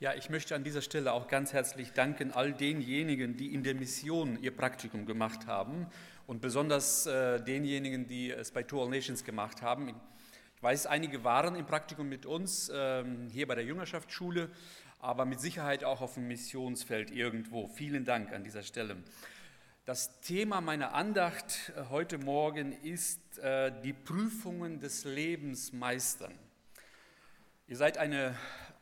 Ja, ich möchte an dieser Stelle auch ganz herzlich danken all denjenigen, die in der Mission ihr Praktikum gemacht haben und besonders äh, denjenigen, die es bei Two All Nations gemacht haben. Ich weiß, einige waren im Praktikum mit uns ähm, hier bei der Jüngerschaftsschule, aber mit Sicherheit auch auf dem Missionsfeld irgendwo. Vielen Dank an dieser Stelle. Das Thema meiner Andacht äh, heute Morgen ist äh, die Prüfungen des Lebens meistern. Ihr seid eine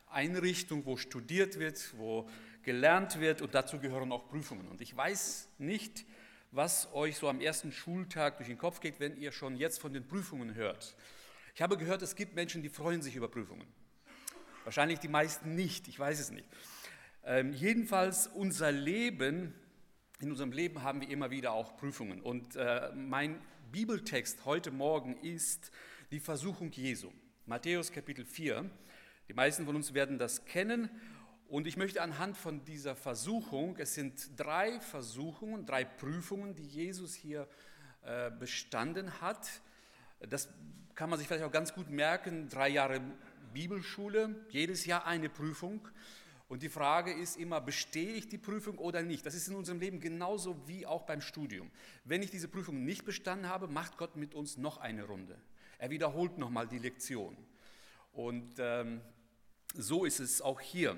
Einrichtung, wo studiert wird, wo gelernt wird und dazu gehören auch Prüfungen. Und ich weiß nicht, was euch so am ersten Schultag durch den Kopf geht, wenn ihr schon jetzt von den Prüfungen hört. Ich habe gehört, es gibt Menschen, die freuen sich über Prüfungen. Wahrscheinlich die meisten nicht, ich weiß es nicht. Ähm, jedenfalls unser Leben, in unserem Leben haben wir immer wieder auch Prüfungen. Und äh, mein Bibeltext heute Morgen ist die Versuchung Jesu. Matthäus Kapitel 4. Die meisten von uns werden das kennen. Und ich möchte anhand von dieser Versuchung, es sind drei Versuchungen, drei Prüfungen, die Jesus hier äh, bestanden hat. Das kann man sich vielleicht auch ganz gut merken, drei Jahre Bibelschule, jedes Jahr eine Prüfung. Und die Frage ist immer, bestehe ich die Prüfung oder nicht? Das ist in unserem Leben genauso wie auch beim Studium. Wenn ich diese Prüfung nicht bestanden habe, macht Gott mit uns noch eine Runde. Er wiederholt nochmal die Lektion. Und ähm, so ist es auch hier.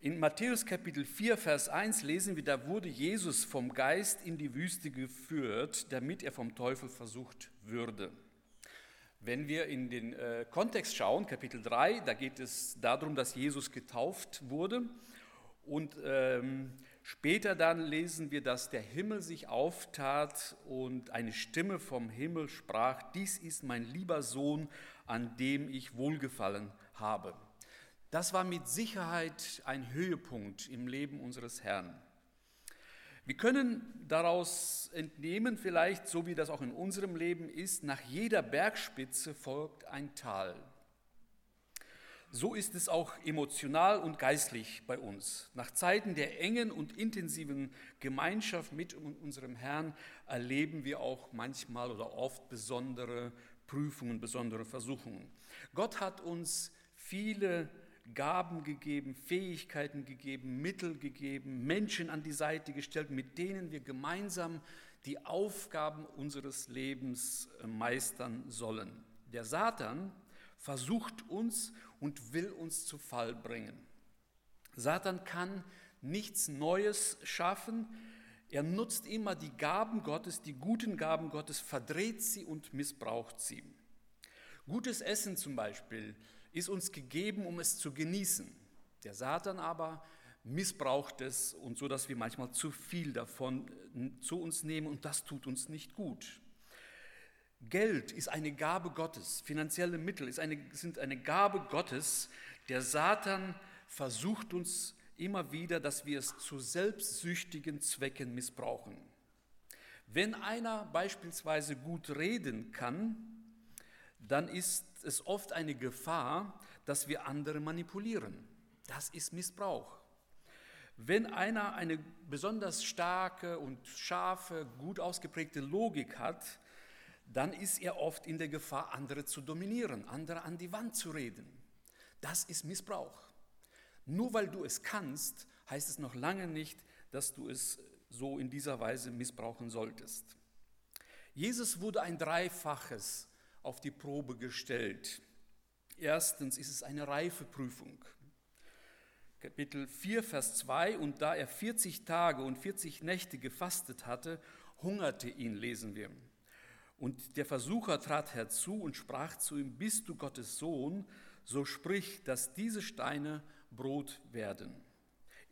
In Matthäus Kapitel 4, Vers 1 lesen wir, da wurde Jesus vom Geist in die Wüste geführt, damit er vom Teufel versucht würde. Wenn wir in den äh, Kontext schauen, Kapitel 3, da geht es darum, dass Jesus getauft wurde. Und ähm, später dann lesen wir, dass der Himmel sich auftat und eine Stimme vom Himmel sprach, dies ist mein lieber Sohn, an dem ich wohlgefallen habe. Das war mit Sicherheit ein Höhepunkt im Leben unseres Herrn. Wir können daraus entnehmen, vielleicht so wie das auch in unserem Leben ist, nach jeder Bergspitze folgt ein Tal. So ist es auch emotional und geistlich bei uns. Nach Zeiten der engen und intensiven Gemeinschaft mit unserem Herrn erleben wir auch manchmal oder oft besondere Prüfungen, besondere Versuchungen. Gott hat uns viele Gaben gegeben, Fähigkeiten gegeben, Mittel gegeben, Menschen an die Seite gestellt, mit denen wir gemeinsam die Aufgaben unseres Lebens äh, meistern sollen. Der Satan versucht uns und will uns zu Fall bringen. Satan kann nichts Neues schaffen. Er nutzt immer die Gaben Gottes, die guten Gaben Gottes, verdreht sie und missbraucht sie. Gutes Essen zum Beispiel ist uns gegeben, um es zu genießen. Der Satan aber missbraucht es und so, dass wir manchmal zu viel davon äh, zu uns nehmen und das tut uns nicht gut. Geld ist eine Gabe Gottes, finanzielle Mittel eine, sind eine Gabe Gottes. Der Satan versucht uns immer wieder, dass wir es zu selbstsüchtigen Zwecken missbrauchen. Wenn einer beispielsweise gut reden kann, dann ist es oft eine Gefahr, dass wir andere manipulieren. Das ist Missbrauch. Wenn einer eine besonders starke und scharfe, gut ausgeprägte Logik hat, dann ist er oft in der Gefahr, andere zu dominieren, andere an die Wand zu reden. Das ist Missbrauch. Nur weil du es kannst, heißt es noch lange nicht, dass du es so in dieser Weise missbrauchen solltest. Jesus wurde ein dreifaches auf die Probe gestellt. Erstens ist es eine Reifeprüfung. Kapitel 4, Vers 2, und da er 40 Tage und 40 Nächte gefastet hatte, hungerte ihn, lesen wir. Und der Versucher trat herzu und sprach zu ihm, bist du Gottes Sohn, so sprich, dass diese Steine Brot werden.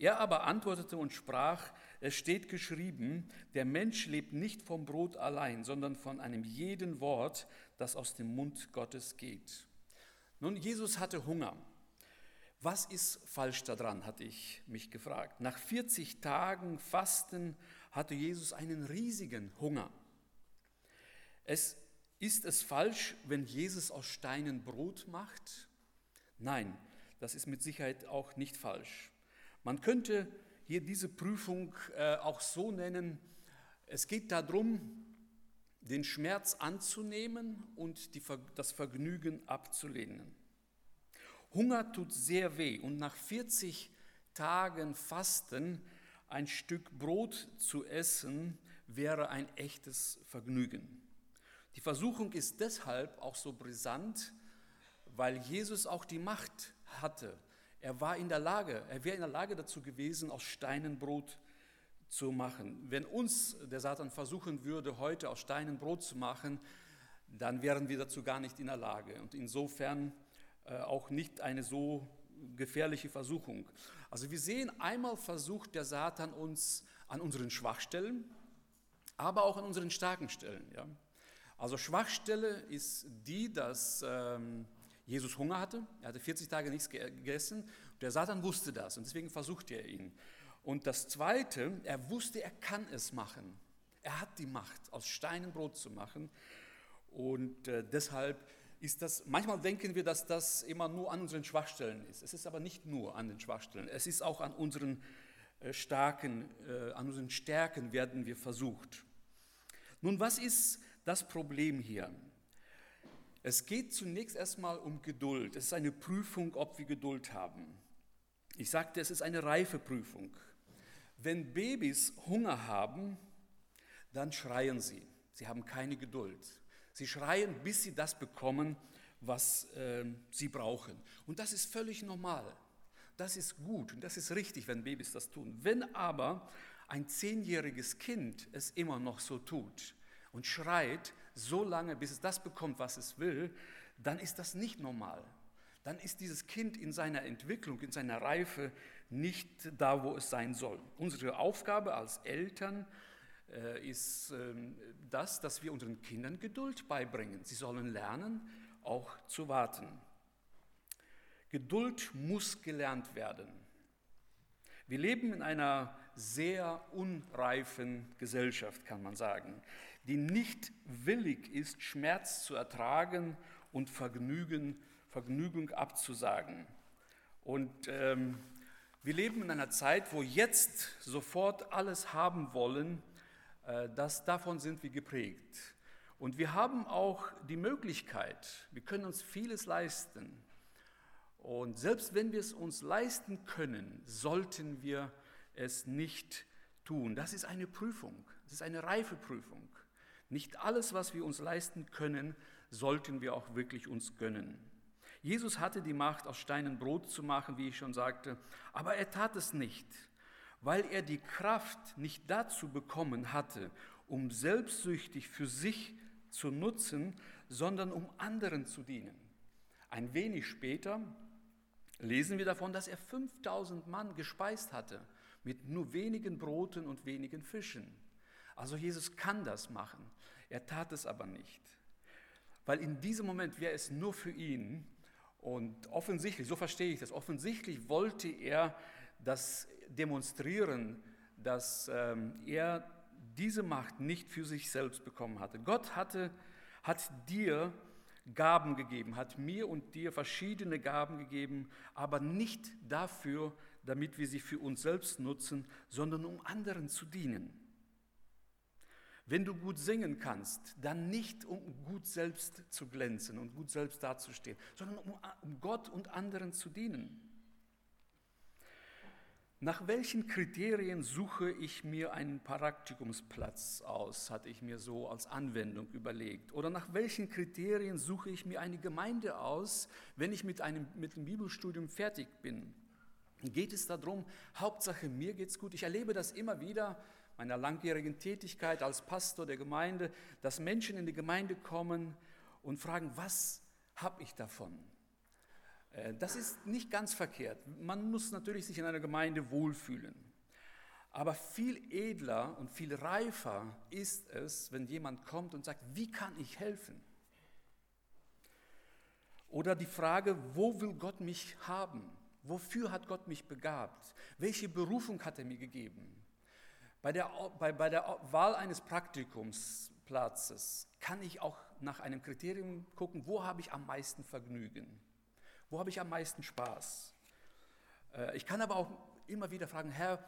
Er aber antwortete und sprach, es steht geschrieben, der Mensch lebt nicht vom Brot allein, sondern von einem jeden Wort, das aus dem Mund Gottes geht. Nun, Jesus hatte Hunger. Was ist falsch daran, hatte ich mich gefragt. Nach 40 Tagen Fasten hatte Jesus einen riesigen Hunger. Es, ist es falsch, wenn Jesus aus Steinen Brot macht? Nein, das ist mit Sicherheit auch nicht falsch. Man könnte hier diese Prüfung äh, auch so nennen, es geht darum, den Schmerz anzunehmen und die, das Vergnügen abzulehnen. Hunger tut sehr weh und nach 40 Tagen Fasten ein Stück Brot zu essen wäre ein echtes Vergnügen. Die Versuchung ist deshalb auch so brisant, weil Jesus auch die Macht hatte. Er war in der Lage, er wäre in der Lage dazu gewesen, aus Steinen Brot zu machen. Wenn uns der Satan versuchen würde, heute aus Steinen Brot zu machen, dann wären wir dazu gar nicht in der Lage. Und insofern äh, auch nicht eine so gefährliche Versuchung. Also wir sehen, einmal versucht der Satan uns an unseren Schwachstellen, aber auch an unseren starken Stellen. Ja? Also Schwachstelle ist die, dass ähm, Jesus Hunger hatte. Er hatte 40 Tage nichts gegessen. Der Satan wusste das und deswegen versuchte er ihn. Und das Zweite, er wusste, er kann es machen. Er hat die Macht, aus Steinen Brot zu machen. Und äh, deshalb ist das, manchmal denken wir, dass das immer nur an unseren Schwachstellen ist. Es ist aber nicht nur an den Schwachstellen. Es ist auch an unseren äh, starken, äh, an unseren Stärken werden wir versucht. Nun, was ist das Problem hier? Es geht zunächst erstmal um Geduld. Es ist eine Prüfung, ob wir Geduld haben. Ich sagte, es ist eine reife Prüfung. Wenn Babys Hunger haben, dann schreien sie. Sie haben keine Geduld. Sie schreien, bis sie das bekommen, was äh, sie brauchen. Und das ist völlig normal. Das ist gut und das ist richtig, wenn Babys das tun. Wenn aber ein zehnjähriges Kind es immer noch so tut und schreit so lange, bis es das bekommt, was es will, dann ist das nicht normal. Dann ist dieses Kind in seiner Entwicklung, in seiner Reife nicht da, wo es sein soll. Unsere Aufgabe als Eltern äh, ist ähm, das, dass wir unseren Kindern Geduld beibringen. Sie sollen lernen, auch zu warten. Geduld muss gelernt werden. Wir leben in einer sehr unreifen Gesellschaft, kann man sagen, die nicht willig ist, Schmerz zu ertragen und Vergnügen, Vergnügung abzusagen. Und ähm, wir leben in einer Zeit, wo jetzt sofort alles haben wollen, äh, das, davon sind wir geprägt. Und wir haben auch die Möglichkeit, wir können uns vieles leisten. Und selbst wenn wir es uns leisten können, sollten wir es nicht tun. Das ist eine Prüfung, das ist eine reife Prüfung. Nicht alles, was wir uns leisten können, sollten wir auch wirklich uns gönnen. Jesus hatte die Macht, aus Steinen Brot zu machen, wie ich schon sagte, aber er tat es nicht weil er die Kraft nicht dazu bekommen hatte, um selbstsüchtig für sich zu nutzen, sondern um anderen zu dienen. Ein wenig später lesen wir davon, dass er 5000 Mann gespeist hatte mit nur wenigen Broten und wenigen Fischen. Also Jesus kann das machen. Er tat es aber nicht. Weil in diesem Moment wäre es nur für ihn und offensichtlich, so verstehe ich das, offensichtlich wollte er, dass demonstrieren, dass ähm, er diese Macht nicht für sich selbst bekommen hatte. Gott hatte, hat dir Gaben gegeben, hat mir und dir verschiedene Gaben gegeben, aber nicht dafür, damit wir sie für uns selbst nutzen, sondern um anderen zu dienen. Wenn du gut singen kannst, dann nicht um gut selbst zu glänzen und gut selbst dazustehen, sondern um, um Gott und anderen zu dienen. Nach welchen Kriterien suche ich mir einen Praktikumsplatz aus, hatte ich mir so als Anwendung überlegt. Oder nach welchen Kriterien suche ich mir eine Gemeinde aus, wenn ich mit, einem, mit dem Bibelstudium fertig bin? Geht es darum, Hauptsache mir geht's gut? Ich erlebe das immer wieder meiner langjährigen Tätigkeit als Pastor der Gemeinde, dass Menschen in die Gemeinde kommen und fragen, was habe ich davon? Äh, das ist nicht ganz verkehrt. Man muss natürlich sich in einer Gemeinde wohlfühlen. Aber viel edler und viel reifer ist es, wenn jemand kommt und sagt, wie kann ich helfen? Oder die Frage, wo will Gott mich haben? Wofür hat Gott mich begabt? Welche Berufung hat er mir gegeben? Bei der, bei, bei der Wahl eines Praktikumsplatzes kann ich auch nach einem Kriterium gucken, wo habe ich am meisten Vergnügen? Wo habe ich am meisten Spaß? Äh, ich kann aber auch immer wieder fragen, Herr,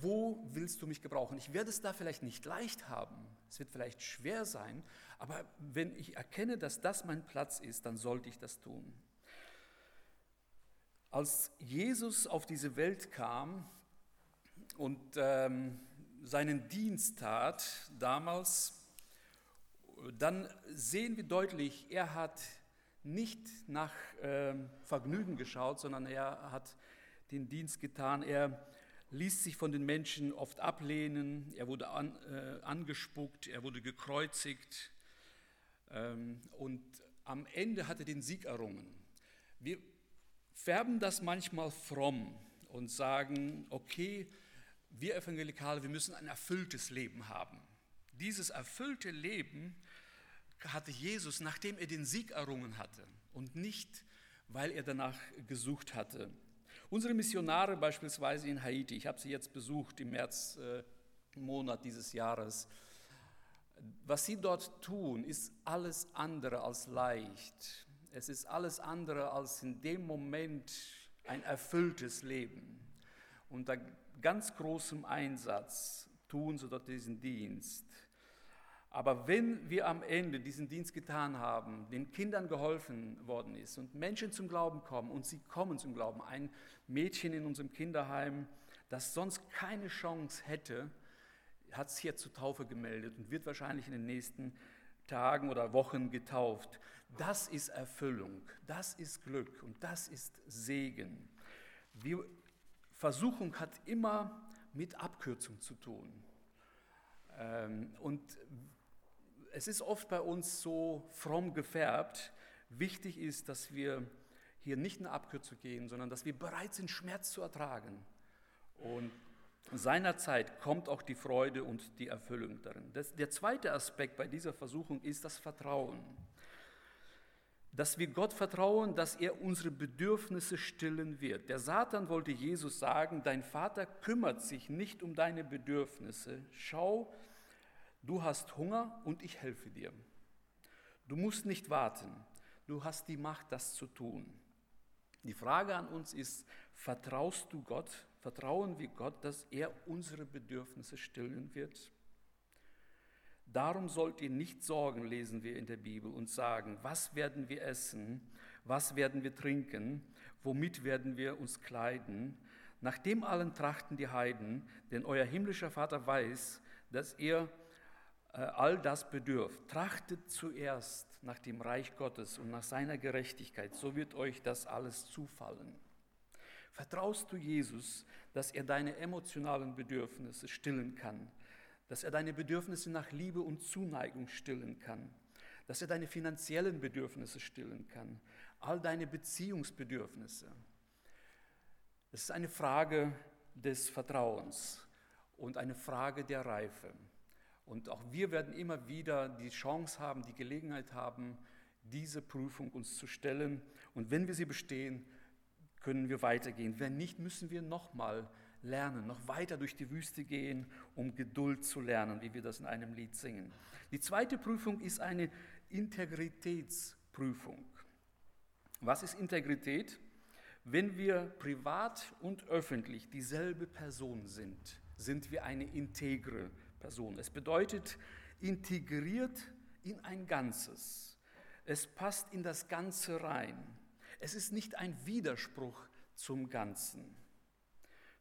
wo willst du mich gebrauchen? Ich werde es da vielleicht nicht leicht haben, es wird vielleicht schwer sein, aber wenn ich erkenne, dass das mein Platz ist, dann sollte ich das tun. Als Jesus auf diese Welt kam und ähm, seinen Dienst tat damals, dann sehen wir deutlich, er hat nicht nach äh, Vergnügen geschaut, sondern er hat den Dienst getan. Er ließ sich von den Menschen oft ablehnen, er wurde an, äh, angespuckt, er wurde gekreuzigt ähm, und am Ende hat er den Sieg errungen. Wir färben das manchmal fromm und sagen, okay, wir Evangelikale, wir müssen ein erfülltes Leben haben. Dieses erfüllte Leben hatte Jesus, nachdem er den Sieg errungen hatte und nicht, weil er danach gesucht hatte. Unsere Missionare beispielsweise in Haiti, ich habe sie jetzt besucht im März Monat dieses Jahres, was sie dort tun, ist alles andere als leicht. Es ist alles andere als in dem Moment ein erfülltes Leben. Unter ganz großem Einsatz tun sie dort diesen Dienst. Aber wenn wir am Ende diesen Dienst getan haben, den Kindern geholfen worden ist und Menschen zum Glauben kommen und sie kommen zum Glauben, ein Mädchen in unserem Kinderheim, das sonst keine Chance hätte, hat sich jetzt zur Taufe gemeldet und wird wahrscheinlich in den nächsten Tagen oder Wochen getauft. Das ist Erfüllung, das ist Glück und das ist Segen. Wir, Versuchung hat immer mit Abkürzung zu tun. Ähm, und es ist oft bei uns so fromm gefärbt. Wichtig ist, dass wir hier nicht eine Abkürzung gehen, sondern dass wir bereit sind, Schmerz zu ertragen. Und seinerzeit kommt auch die Freude und die Erfüllung darin. Das, der zweite Aspekt bei dieser Versuchung ist das Vertrauen. Dass wir Gott vertrauen, dass er unsere Bedürfnisse stillen wird. Der Satan wollte Jesus sagen, dein Vater kümmert sich nicht um deine Bedürfnisse. Schau, du hast Hunger und ich helfe dir. Du musst nicht warten, du hast die Macht, das zu tun. Die Frage an uns ist, vertraust du Gott? Vertrauen wir Gott, dass er unsere Bedürfnisse stillen wird? Darum sollt ihr nicht sorgen, lesen wir in der Bibel, und sagen, was werden wir essen, was werden wir trinken, womit werden wir uns kleiden. Nach dem allen trachten die Heiden, denn euer himmlischer Vater weiß, dass ihr äh, all das bedürft. Trachtet zuerst nach dem Reich Gottes und nach seiner Gerechtigkeit, so wird euch das alles zufallen. Vertraust du Jesus, dass er deine emotionalen Bedürfnisse stillen kann, dass er deine Bedürfnisse nach Liebe und Zuneigung stillen kann, dass er deine finanziellen Bedürfnisse stillen kann, all deine Beziehungsbedürfnisse. Es ist eine Frage des Vertrauens und eine Frage der Reife. Und auch wir werden immer wieder die Chance haben, die Gelegenheit haben, diese Prüfung uns zu stellen. Und wenn wir sie bestehen, können wir weitergehen. Wenn nicht, müssen wir nochmal lernen, noch weiter durch die Wüste gehen, um Geduld zu lernen, wie wir das in einem Lied singen. Die zweite Prüfung ist eine Integritätsprüfung. Was ist Integrität? Wenn wir privat und öffentlich dieselbe Person sind, sind wir eine integre Person. Es bedeutet integriert in ein Ganzes. Es passt in das Ganze rein. Es ist nicht ein Widerspruch zum Ganzen.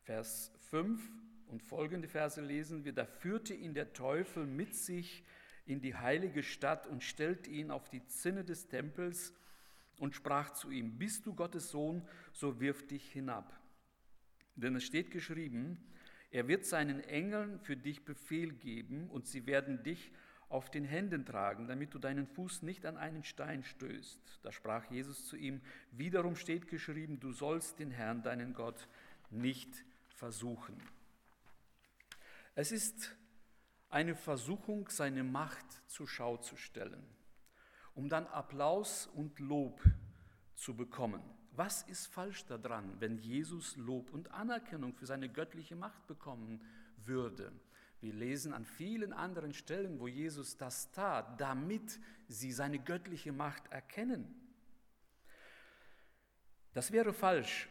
Vers 5 und folgende Verse lesen wir, da führte ihn der Teufel mit sich in die heilige Stadt und stellte ihn auf die Zinne des Tempels und sprach zu ihm, bist du Gottes Sohn, so wirf dich hinab. Denn es steht geschrieben, er wird seinen Engeln für dich Befehl geben und sie werden dich auf den Händen tragen, damit du deinen Fuß nicht an einen Stein stößt. Da sprach Jesus zu ihm, wiederum steht geschrieben, du sollst den Herrn, deinen Gott, nicht versuchen. Es ist eine Versuchung, seine Macht zur Schau zu stellen, um dann Applaus und Lob zu bekommen. Was ist falsch daran, wenn Jesus Lob und Anerkennung für seine göttliche Macht bekommen würde? Wir lesen an vielen anderen Stellen, wo Jesus das tat, damit sie seine göttliche Macht erkennen. Das wäre falsch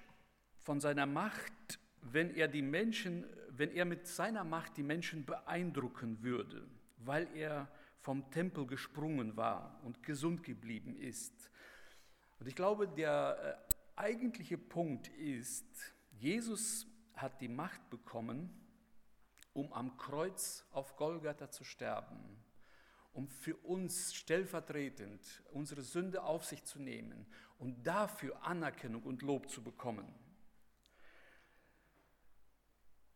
von seiner Macht, wenn er die Menschen, wenn er mit seiner Macht die Menschen beeindrucken würde, weil er vom Tempel gesprungen war und gesund geblieben ist. Und ich glaube, der äh, eigentliche Punkt ist, Jesus hat die Macht bekommen, um am Kreuz auf Golgatha zu sterben, um für uns stellvertretend unsere Sünde auf sich zu nehmen und dafür Anerkennung und Lob zu bekommen.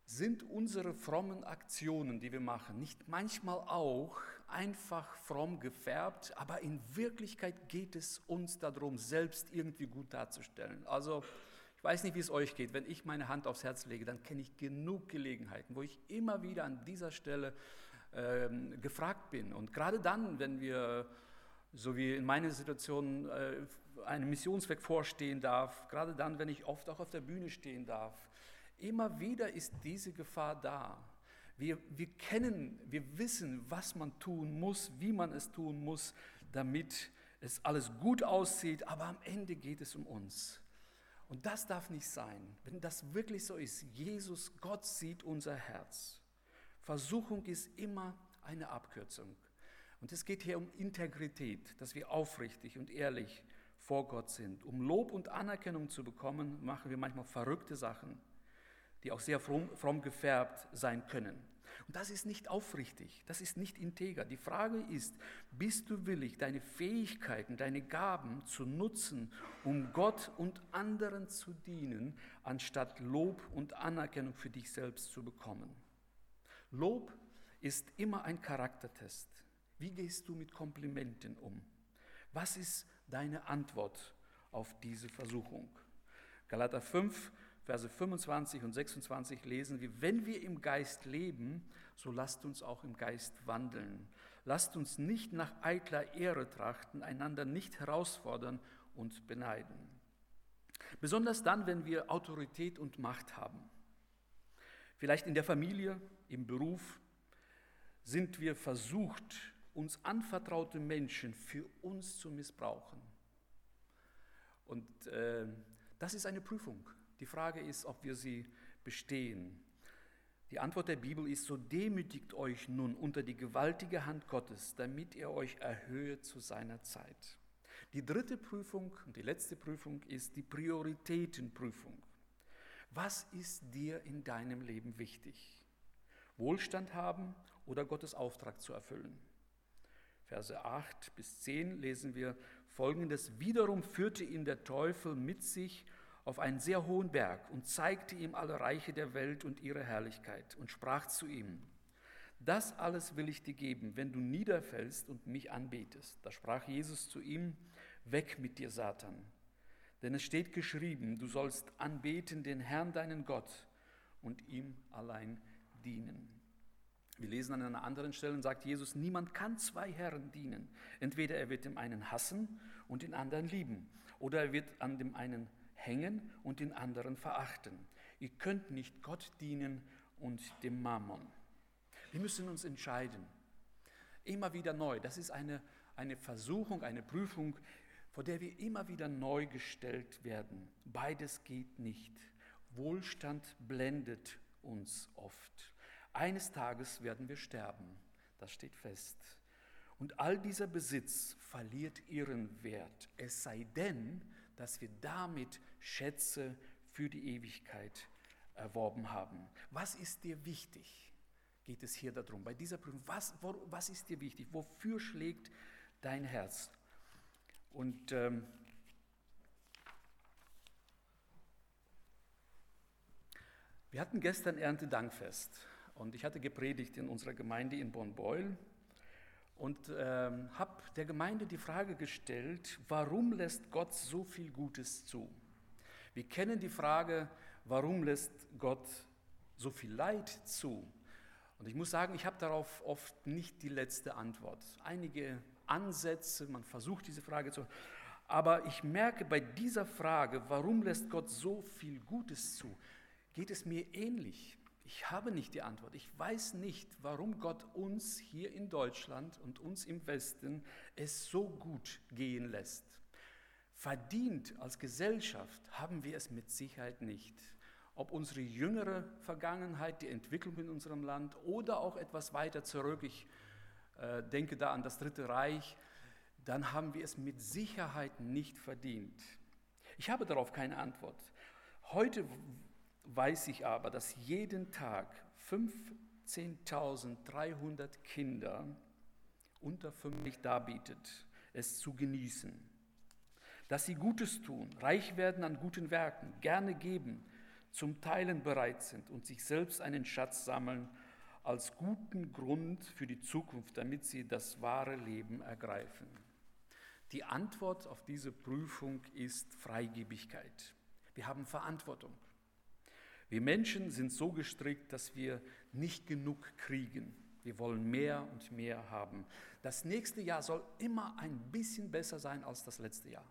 Sind unsere frommen Aktionen, die wir machen, nicht manchmal auch einfach fromm gefärbt, aber in Wirklichkeit geht es uns darum, selbst irgendwie gut darzustellen? Also ich weiß nicht, wie es euch geht. Wenn ich meine Hand aufs Herz lege, dann kenne ich genug Gelegenheiten, wo ich immer wieder an dieser Stelle ähm, gefragt bin. Und gerade dann, wenn wir, so wie in meiner Situation, äh, einem Missionsweg vorstehen darf, gerade dann, wenn ich oft auch auf der Bühne stehen darf, Immer wieder ist diese Gefahr da. Wir, wir kennen, wir wissen, was man tun muss, wie man es tun muss, damit es alles gut aussieht, aber am Ende geht es um uns. Und das darf nicht sein. Wenn das wirklich so ist, Jesus, Gott sieht unser Herz. Versuchung ist immer eine Abkürzung. Und es geht hier um Integrität, dass wir aufrichtig und ehrlich vor Gott sind. Um Lob und Anerkennung zu bekommen, machen wir manchmal verrückte Sachen die auch sehr fromm, fromm gefärbt sein können. Das ist nicht aufrichtig, das ist nicht integer. Die Frage ist, bist du willig, deine Fähigkeiten, deine Gaben zu nutzen, um Gott und anderen zu dienen, anstatt Lob und Anerkennung für dich selbst zu bekommen? Lob ist immer ein Charaktertest. Wie gehst du mit Komplimenten um? Was ist deine Antwort auf diese Versuchung? Galater 5, Verse 25 und 26 lesen wir, wenn wir im Geist leben, so lasst uns auch im Geist wandeln. Lasst uns nicht nach eitler Ehre trachten, einander nicht herausfordern und beneiden. Besonders dann, wenn wir Autorität und Macht haben. Vielleicht in der Familie, im Beruf, sind wir versucht, uns anvertraute Menschen für uns zu missbrauchen. Und äh, das ist eine Prüfung. Die Frage ist, ob wir sie bestehen. Die Antwort der Bibel ist, so demütigt euch nun unter die gewaltige Hand Gottes, damit er euch erhöhe zu seiner Zeit. Die dritte Prüfung und die letzte Prüfung ist die Prioritätenprüfung. Was ist dir in deinem Leben wichtig? Wohlstand haben oder Gottes Auftrag zu erfüllen? Verse 8 bis 10 lesen wir folgendes. Wiederum führte ihn der Teufel mit sich auf einen sehr hohen Berg und zeigte ihm alle Reiche der Welt und ihre Herrlichkeit und sprach zu ihm, das alles will ich dir geben, wenn du niederfällst und mich anbetest. Da sprach Jesus zu ihm, weg mit dir, Satan. Denn es steht geschrieben, du sollst anbeten den Herrn, deinen Gott, und ihm allein dienen. Wir lesen an einer anderen Stelle, sagt Jesus, niemand kann zwei Herren dienen. Entweder er wird dem einen hassen und den anderen lieben, oder er wird an dem einen hängen und den anderen verachten. Ihr könnt nicht Gott dienen und dem Mammon. Wir müssen uns entscheiden. Immer wieder neu. Das ist eine, eine Versuchung, eine Prüfung, vor der wir immer wieder neu gestellt werden. Beides geht nicht. Wohlstand blendet uns oft. Eines Tages werden wir sterben. Das steht fest. Und all dieser Besitz verliert ihren Wert, es sei denn, dass wir damit Schätze für die Ewigkeit erworben haben. Was ist dir wichtig? Geht es hier darum, bei dieser Prüfung, was, was ist dir wichtig? Wofür schlägt dein Herz? Und ähm, wir hatten gestern Erntedankfest und ich hatte gepredigt in unserer Gemeinde in Bonn-Beul und ähm, habe der Gemeinde die Frage gestellt, warum lässt Gott so viel Gutes zu? Wir kennen die Frage, warum lässt Gott so viel Leid zu? Und ich muss sagen, ich habe darauf oft nicht die letzte Antwort. Einige Ansätze, man versucht diese Frage zu, aber ich merke bei dieser Frage, warum lässt Gott so viel Gutes zu, geht es mir ähnlich. Ich habe nicht die Antwort. Ich weiß nicht, warum Gott uns hier in Deutschland und uns im Westen es so gut gehen lässt. Verdient als Gesellschaft haben wir es mit Sicherheit nicht. Ob unsere jüngere Vergangenheit, die Entwicklung in unserem Land oder auch etwas weiter zurück, ich äh, denke da an das Dritte Reich, dann haben wir es mit Sicherheit nicht verdient. Ich habe darauf keine Antwort. Heute weiß ich aber, dass jeden Tag 15.300 Kinder unter 50 darbietet, es zu genießen. Dass sie Gutes tun, reich werden an guten Werken, gerne geben, zum Teilen bereit sind und sich selbst einen Schatz sammeln als guten Grund für die Zukunft, damit sie das wahre Leben ergreifen. Die Antwort auf diese Prüfung ist Freigebigkeit. Wir haben Verantwortung. Wir Menschen sind so gestrickt, dass wir nicht genug kriegen. Wir wollen mehr und mehr haben. Das nächste Jahr soll immer ein bisschen besser sein als das letzte Jahr.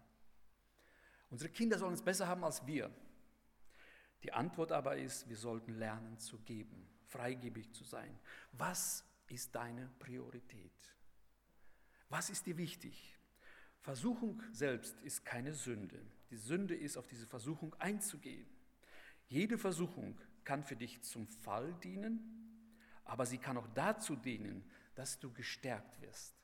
Unsere Kinder sollen es besser haben als wir. Die Antwort aber ist, wir sollten lernen zu geben, freigebig zu sein. Was ist deine Priorität? Was ist dir wichtig? Versuchung selbst ist keine Sünde. Die Sünde ist, auf diese Versuchung einzugehen. Jede Versuchung kann für dich zum Fall dienen, aber sie kann auch dazu dienen, dass du gestärkt wirst.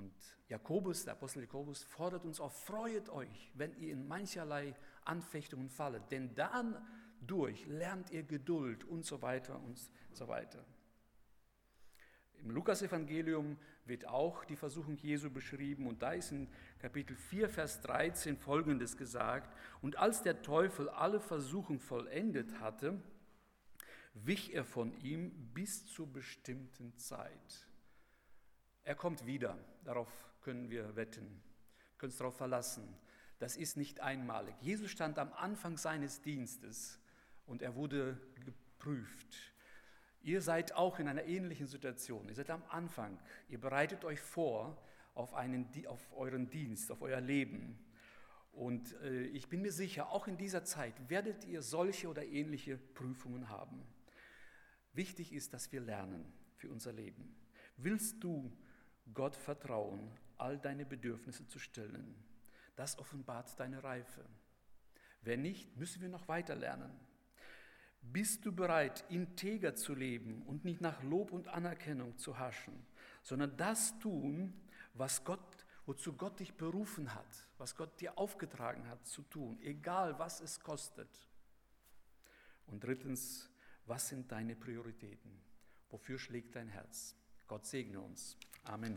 Und Jakobus, der Apostel Jakobus, fordert uns auf, freuet euch, wenn ihr in mancherlei Anfechtungen fallet, denn dann durch lernt ihr Geduld und so weiter und so weiter. Im Lukasevangelium wird auch die Versuchung Jesu beschrieben und da ist in Kapitel 4, Vers 13 folgendes gesagt, und als der Teufel alle Versuchung vollendet hatte, wich er von ihm bis zur bestimmten Zeit. Er kommt wieder, darauf können wir wetten, können uns darauf verlassen. Das ist nicht einmalig. Jesus stand am Anfang seines Dienstes und er wurde geprüft. Ihr seid auch in einer ähnlichen Situation. Ihr seid am Anfang. Ihr bereitet euch vor auf, einen, auf euren Dienst, auf euer Leben. Und äh, ich bin mir sicher, auch in dieser Zeit werdet ihr solche oder ähnliche Prüfungen haben. Wichtig ist, dass wir lernen für unser Leben. Willst du Gott vertrauen, all deine Bedürfnisse zu stillen? Das offenbart deine Reife. Wenn nicht, müssen wir noch weiter lernen. Bist du bereit, integer zu leben und nicht nach Lob und Anerkennung zu haschen, sondern das tun, was Gott, wozu Gott dich berufen hat, was Gott dir aufgetragen hat zu tun, egal was es kostet? Und drittens, was sind deine Prioritäten? Wofür schlägt dein Herz? Gott segne uns. Amen.